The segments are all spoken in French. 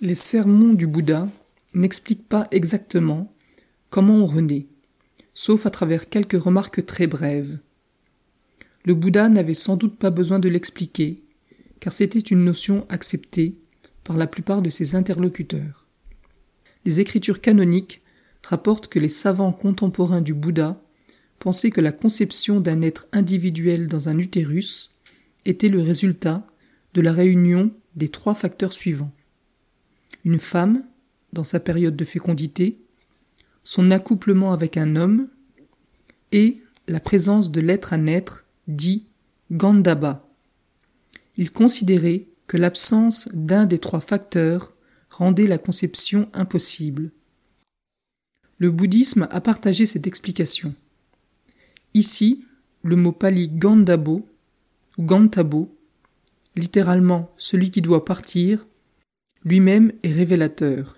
Les sermons du Bouddha n'expliquent pas exactement comment on renaît, sauf à travers quelques remarques très brèves. Le Bouddha n'avait sans doute pas besoin de l'expliquer, car c'était une notion acceptée par la plupart de ses interlocuteurs. Les écritures canoniques rapportent que les savants contemporains du Bouddha pensaient que la conception d'un être individuel dans un utérus était le résultat de la réunion des trois facteurs suivants. Une femme, dans sa période de fécondité, son accouplement avec un homme, et la présence de l'être à naître dit Gandhaba. Il considérait que l'absence d'un des trois facteurs rendait la conception impossible. Le bouddhisme a partagé cette explication. Ici, le mot pali Gandabo ou Gantabo, littéralement celui qui doit partir, lui-même est révélateur.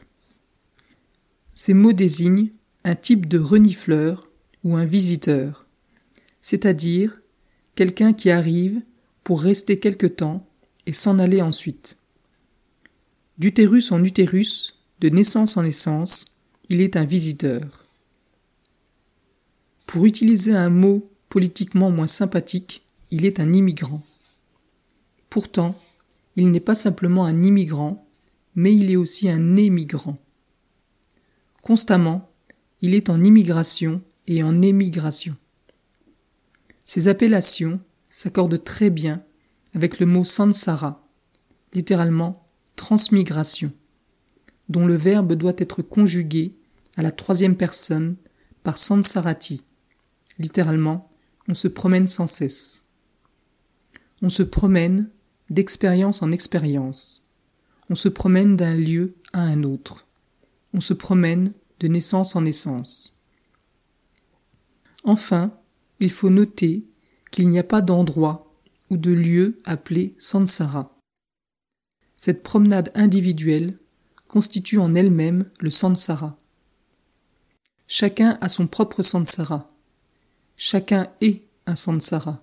Ces mots désignent un type de renifleur ou un visiteur, c'est-à-dire quelqu'un qui arrive pour rester quelque temps et s'en aller ensuite. D'utérus en utérus, de naissance en naissance, il est un visiteur. Pour utiliser un mot politiquement moins sympathique, il est un immigrant. Pourtant, il n'est pas simplement un immigrant, mais il est aussi un émigrant. Constamment, il est en immigration et en émigration. Ces appellations s'accordent très bien avec le mot sansara, littéralement transmigration, dont le verbe doit être conjugué à la troisième personne par sansarati, littéralement on se promène sans cesse. On se promène d'expérience en expérience. On se promène d'un lieu à un autre. On se promène de naissance en naissance. Enfin, il faut noter qu'il n'y a pas d'endroit ou de lieu appelé Sansara. Cette promenade individuelle constitue en elle-même le Sansara. Chacun a son propre Sansara. Chacun est un Sansara.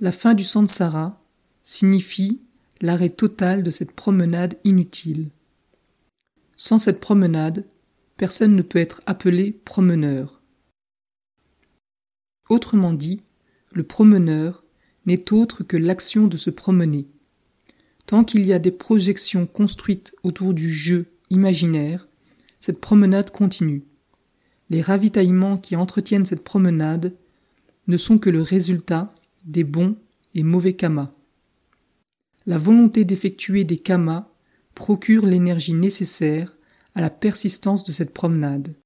La fin du Sansara signifie l'arrêt total de cette promenade inutile. Sans cette promenade, personne ne peut être appelé promeneur. Autrement dit, le promeneur n'est autre que l'action de se promener. Tant qu'il y a des projections construites autour du jeu imaginaire, cette promenade continue. Les ravitaillements qui entretiennent cette promenade ne sont que le résultat des bons et mauvais kamas. La volonté d'effectuer des kamas procure l'énergie nécessaire à la persistance de cette promenade.